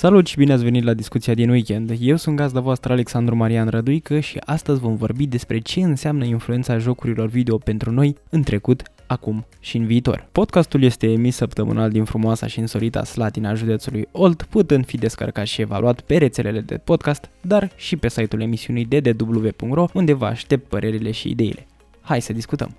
Salut și bine ați venit la discuția din weekend. Eu sunt gazda voastră Alexandru Marian Răduică și astăzi vom vorbi despre ce înseamnă influența jocurilor video pentru noi în trecut, acum și în viitor. Podcastul este emis săptămânal din frumoasa și însorita Slatina județului Olt, putând fi descărcat și evaluat pe rețelele de podcast, dar și pe site-ul emisiunii ddw.ro, unde vă aștept părerile și ideile. Hai să discutăm!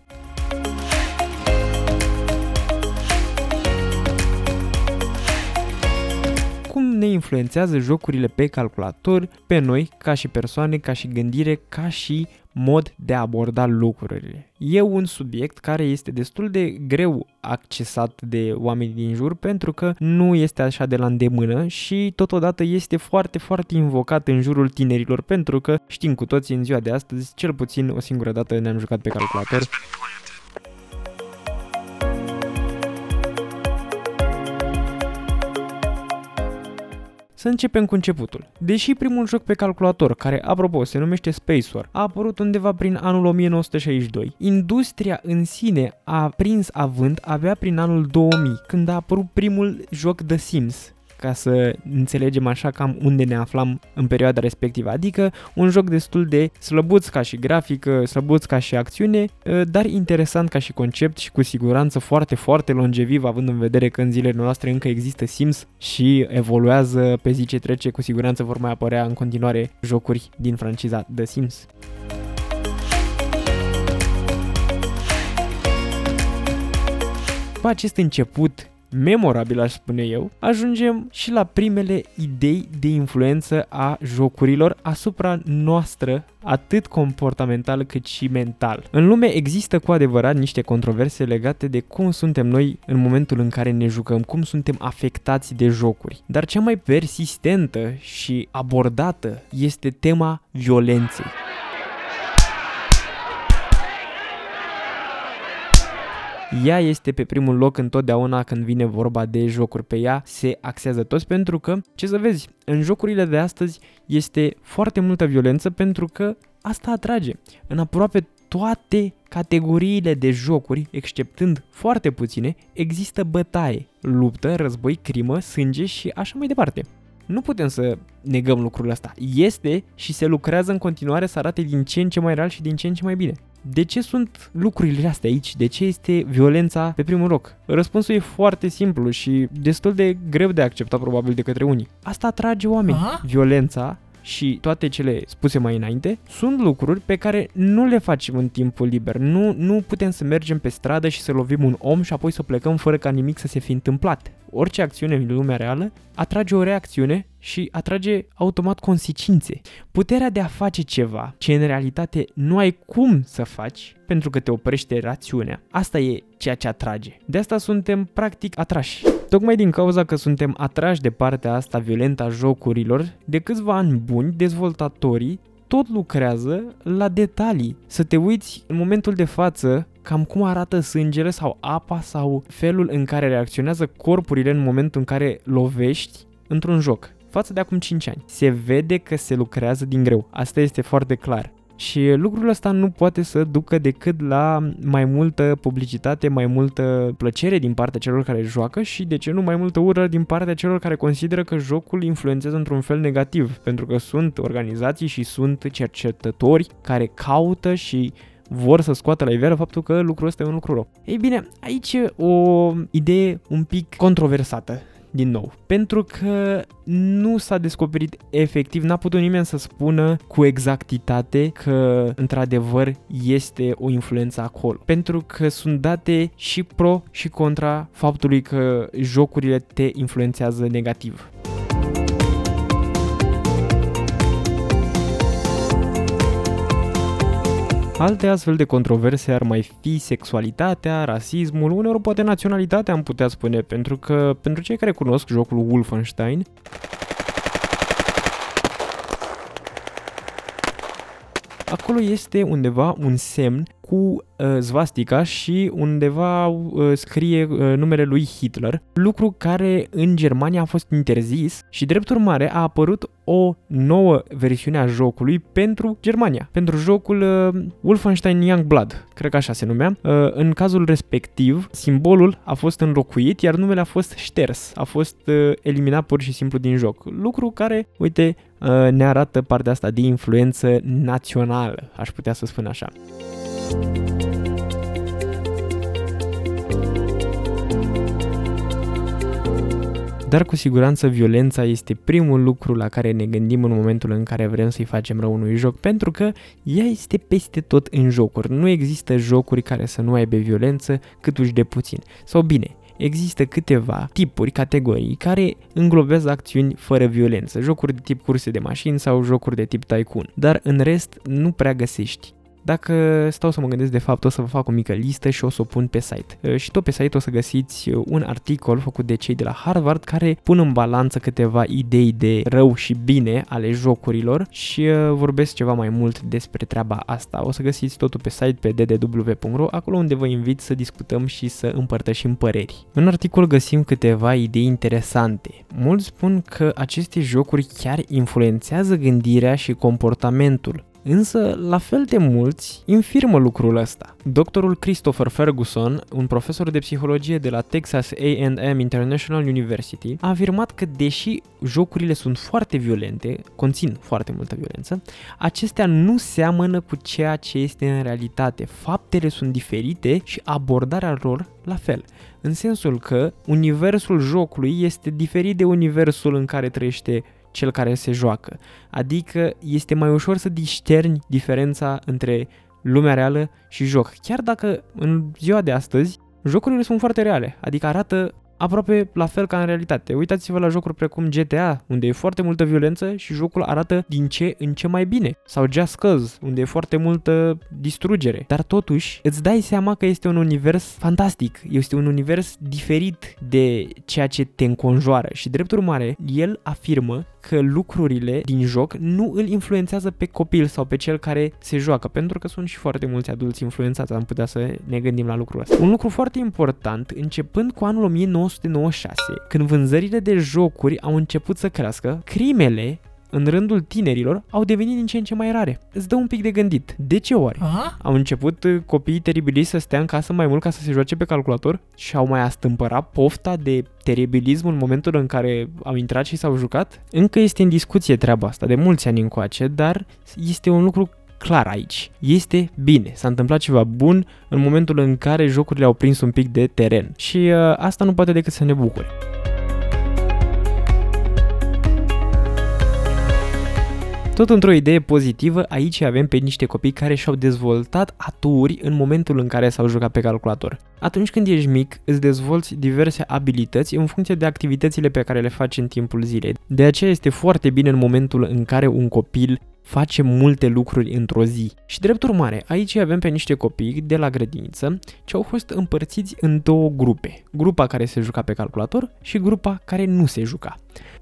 Cum ne influențează jocurile pe calculator pe noi ca și persoane, ca și gândire, ca și mod de a aborda lucrurile. E un subiect care este destul de greu accesat de oamenii din jur pentru că nu este așa de la îndemână și totodată este foarte, foarte invocat în jurul tinerilor pentru că știm cu toții în ziua de astăzi, cel puțin o singură dată ne-am jucat pe calculator Să începem cu începutul. Deși primul joc pe calculator, care apropo se numește Space War, a apărut undeva prin anul 1962, industria în sine a prins avânt abia prin anul 2000, când a apărut primul joc The Sims, ca să înțelegem așa cam unde ne aflam în perioada respectivă. Adică un joc destul de slăbuț ca și grafică, slăbuț ca și acțiune, ă, dar interesant ca și concept și cu siguranță foarte, foarte longeviv, având în vedere că în zilele noastre încă există Sims și evoluează pe zi ce trece, cu siguranță vor mai apărea în continuare jocuri din franciza The Sims. După acest început memorabil, aș spune eu, ajungem și la primele idei de influență a jocurilor asupra noastră, atât comportamental cât și mental. În lume există cu adevărat niște controverse legate de cum suntem noi în momentul în care ne jucăm, cum suntem afectați de jocuri. Dar cea mai persistentă și abordată este tema violenței. Ea este pe primul loc întotdeauna când vine vorba de jocuri. Pe ea se axează toți pentru că, ce să vezi, în jocurile de astăzi este foarte multă violență pentru că asta atrage. În aproape toate categoriile de jocuri, exceptând foarte puține, există bătaie, luptă, război, crimă, sânge și așa mai departe. Nu putem să negăm lucrul ăsta. Este și se lucrează în continuare să arate din ce în ce mai real și din ce în ce mai bine. De ce sunt lucrurile astea aici? De ce este violența pe primul loc? Răspunsul e foarte simplu și destul de greu de acceptat probabil de către unii. Asta atrage oameni. Aha. Violența și toate cele spuse mai înainte sunt lucruri pe care nu le facem în timpul liber. Nu, nu putem să mergem pe stradă și să lovim un om și apoi să plecăm fără ca nimic să se fi întâmplat. Orice acțiune în lumea reală atrage o reacțiune și atrage automat consecințe. Puterea de a face ceva ce în realitate nu ai cum să faci pentru că te oprește rațiunea. Asta e ceea ce atrage. De asta suntem practic atrași. Tocmai din cauza că suntem atrași de partea asta violentă a jocurilor, de câțiva ani buni, dezvoltatorii tot lucrează la detalii. Să te uiți în momentul de față cam cum arată sângele sau apa sau felul în care reacționează corpurile în momentul în care lovești într-un joc față de acum 5 ani. Se vede că se lucrează din greu. Asta este foarte clar. Și lucrul ăsta nu poate să ducă decât la mai multă publicitate, mai multă plăcere din partea celor care joacă și, de ce nu, mai multă ură din partea celor care consideră că jocul influențează într-un fel negativ, pentru că sunt organizații și sunt cercetători care caută și vor să scoată la iveală faptul că lucrul ăsta e un lucru rău. Ei bine, aici o idee un pic controversată din nou. Pentru că nu s-a descoperit efectiv, n-a putut nimeni să spună cu exactitate că într-adevăr este o influență acolo. Pentru că sunt date și pro și contra faptului că jocurile te influențează negativ. Alte astfel de controverse ar mai fi sexualitatea, rasismul, uneori poate naționalitatea am putea spune, pentru că pentru cei care cunosc jocul Wolfenstein, acolo este undeva un semn cu uh, svastica și undeva uh, scrie uh, numele lui Hitler, lucru care în Germania a fost interzis și drept urmare a apărut o nouă versiune a jocului pentru Germania, pentru jocul uh, Wolfenstein Youngblood, cred că așa se numea. Uh, în cazul respectiv, simbolul a fost înlocuit, iar numele a fost șters, a fost uh, eliminat pur și simplu din joc. Lucru care, uite, uh, ne arată partea asta de influență națională, aș putea să spun așa. Dar cu siguranță violența este primul lucru la care ne gândim în momentul în care vrem să-i facem rău unui joc, pentru că ea este peste tot în jocuri. Nu există jocuri care să nu aibă violență cât uși de puțin. Sau bine, există câteva tipuri, categorii care înglobează acțiuni fără violență, jocuri de tip curse de mașini sau jocuri de tip tycoon, dar în rest nu prea găsești. Dacă stau să mă gândesc de fapt, o să vă fac o mică listă și o să o pun pe site. Uh, și tot pe site o să găsiți uh, un articol făcut de cei de la Harvard care pun în balanță câteva idei de rău și bine ale jocurilor și uh, vorbesc ceva mai mult despre treaba asta. O să găsiți totul pe site pe ddw.ro, acolo unde vă invit să discutăm și să împărtășim păreri. În articol găsim câteva idei interesante. Mulți spun că aceste jocuri chiar influențează gândirea și comportamentul. Însă, la fel de mulți infirmă lucrul ăsta. Doctorul Christopher Ferguson, un profesor de psihologie de la Texas A&M International University, a afirmat că deși jocurile sunt foarte violente, conțin foarte multă violență, acestea nu seamănă cu ceea ce este în realitate. Faptele sunt diferite și abordarea lor la fel în sensul că universul jocului este diferit de universul în care trăiește cel care se joacă. Adică este mai ușor să discerni diferența între lumea reală și joc. Chiar dacă în ziua de astăzi jocurile sunt foarte reale, adică arată aproape la fel ca în realitate. Uitați-vă la jocuri precum GTA, unde e foarte multă violență și jocul arată din ce în ce mai bine. Sau Just Cause, unde e foarte multă distrugere. Dar totuși, îți dai seama că este un univers fantastic. Este un univers diferit de ceea ce te înconjoară și drept urmare, el afirmă că lucrurile din joc nu îl influențează pe copil sau pe cel care se joacă, pentru că sunt și foarte mulți adulți influențați, am putea să ne gândim la lucrul ăsta. Un lucru foarte important, începând cu anul 1996, când vânzările de jocuri au început să crească, crimele în rândul tinerilor au devenit din ce în ce mai rare. Îți dă un pic de gândit. De ce ori? Aha. Au început uh, copiii teribiliști să stea în casă mai mult ca să se joace pe calculator și au mai astâmpărat pofta de teribilism în momentul în care au intrat și s-au jucat? Încă este în discuție treaba asta de mulți ani încoace, dar este un lucru clar aici. Este bine, s-a întâmplat ceva bun în momentul în care jocurile au prins un pic de teren și uh, asta nu poate decât să ne bucure. Tot într-o idee pozitivă, aici avem pe niște copii care și-au dezvoltat aturi în momentul în care s-au jucat pe calculator. Atunci când ești mic, îți dezvolți diverse abilități în funcție de activitățile pe care le faci în timpul zilei. De aceea este foarte bine în momentul în care un copil face multe lucruri într-o zi. Și drept urmare, aici avem pe niște copii de la grădiniță ce au fost împărțiți în două grupe. Grupa care se juca pe calculator și grupa care nu se juca.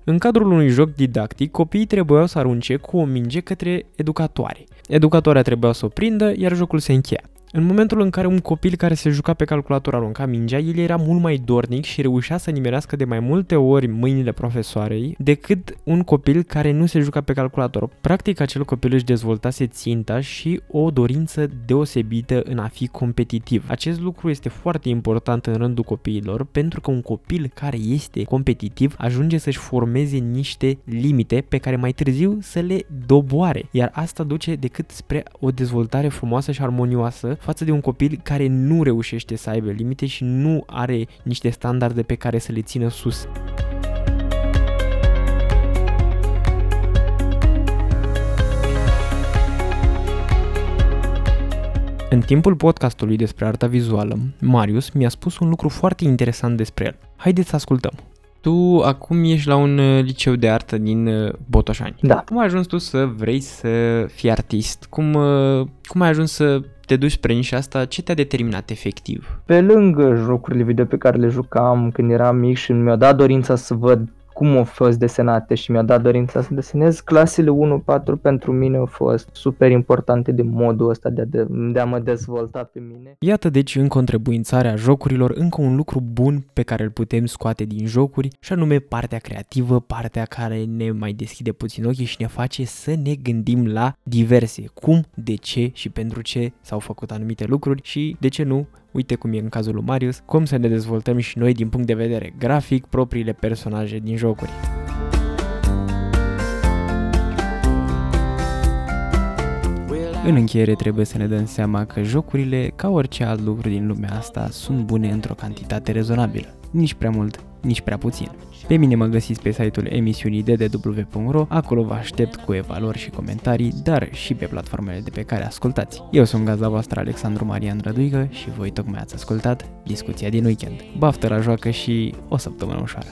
În cadrul unui joc didactic, copiii trebuiau să arunce cu o minge către educatoare. Educatoarea trebuia să o prindă, iar jocul se încheia. În momentul în care un copil care se juca pe calculator arunca mingea, el era mult mai dornic și reușea să nimerească de mai multe ori mâinile profesoarei decât un copil care nu se juca pe calculator. Practic, acel copil își dezvoltase ținta și o dorință deosebită în a fi competitiv. Acest lucru este foarte important în rândul copiilor pentru că un copil care este competitiv ajunge să-și formeze niște limite pe care mai târziu să le doboare, iar asta duce decât spre o dezvoltare frumoasă și armonioasă față de un copil care nu reușește să aibă limite și nu are niște standarde pe care să le țină sus. În timpul podcastului despre arta vizuală, Marius mi-a spus un lucru foarte interesant despre el. Haideți să ascultăm. Tu acum ești la un uh, liceu de artă din uh, Botoșani. Da. Cum ai ajuns tu să vrei să fii artist? Cum, uh, cum ai ajuns să te duci spre nișa asta, ce te-a determinat efectiv? Pe lângă jocurile video pe care le jucam când eram mic și mi-a dat dorința să văd cum au fost desenate și mi-a dat dorința să desenez. Clasele 1-4 pentru mine au fost super importante de modul ăsta de a, de, de a mă dezvolta pe mine. Iată deci în întrebuințarea jocurilor încă un lucru bun pe care îl putem scoate din jocuri și anume partea creativă, partea care ne mai deschide puțin ochii și ne face să ne gândim la diverse, cum, de ce și pentru ce s-au făcut anumite lucruri și de ce nu uite cum e în cazul lui Marius, cum să ne dezvoltăm și noi din punct de vedere grafic propriile personaje din jocuri. În încheiere trebuie să ne dăm seama că jocurile, ca orice alt lucru din lumea asta, sunt bune într-o cantitate rezonabilă. Nici prea mult, nici prea puțin. Pe mine mă găsiți pe site-ul emisiunii ddw.ro, acolo vă aștept cu evaluări și comentarii, dar și pe platformele de pe care ascultați. Eu sunt gazda voastră Alexandru Marian Răduigă și voi tocmai ați ascultat discuția din weekend. Baftă la joacă și o săptămână ușoară!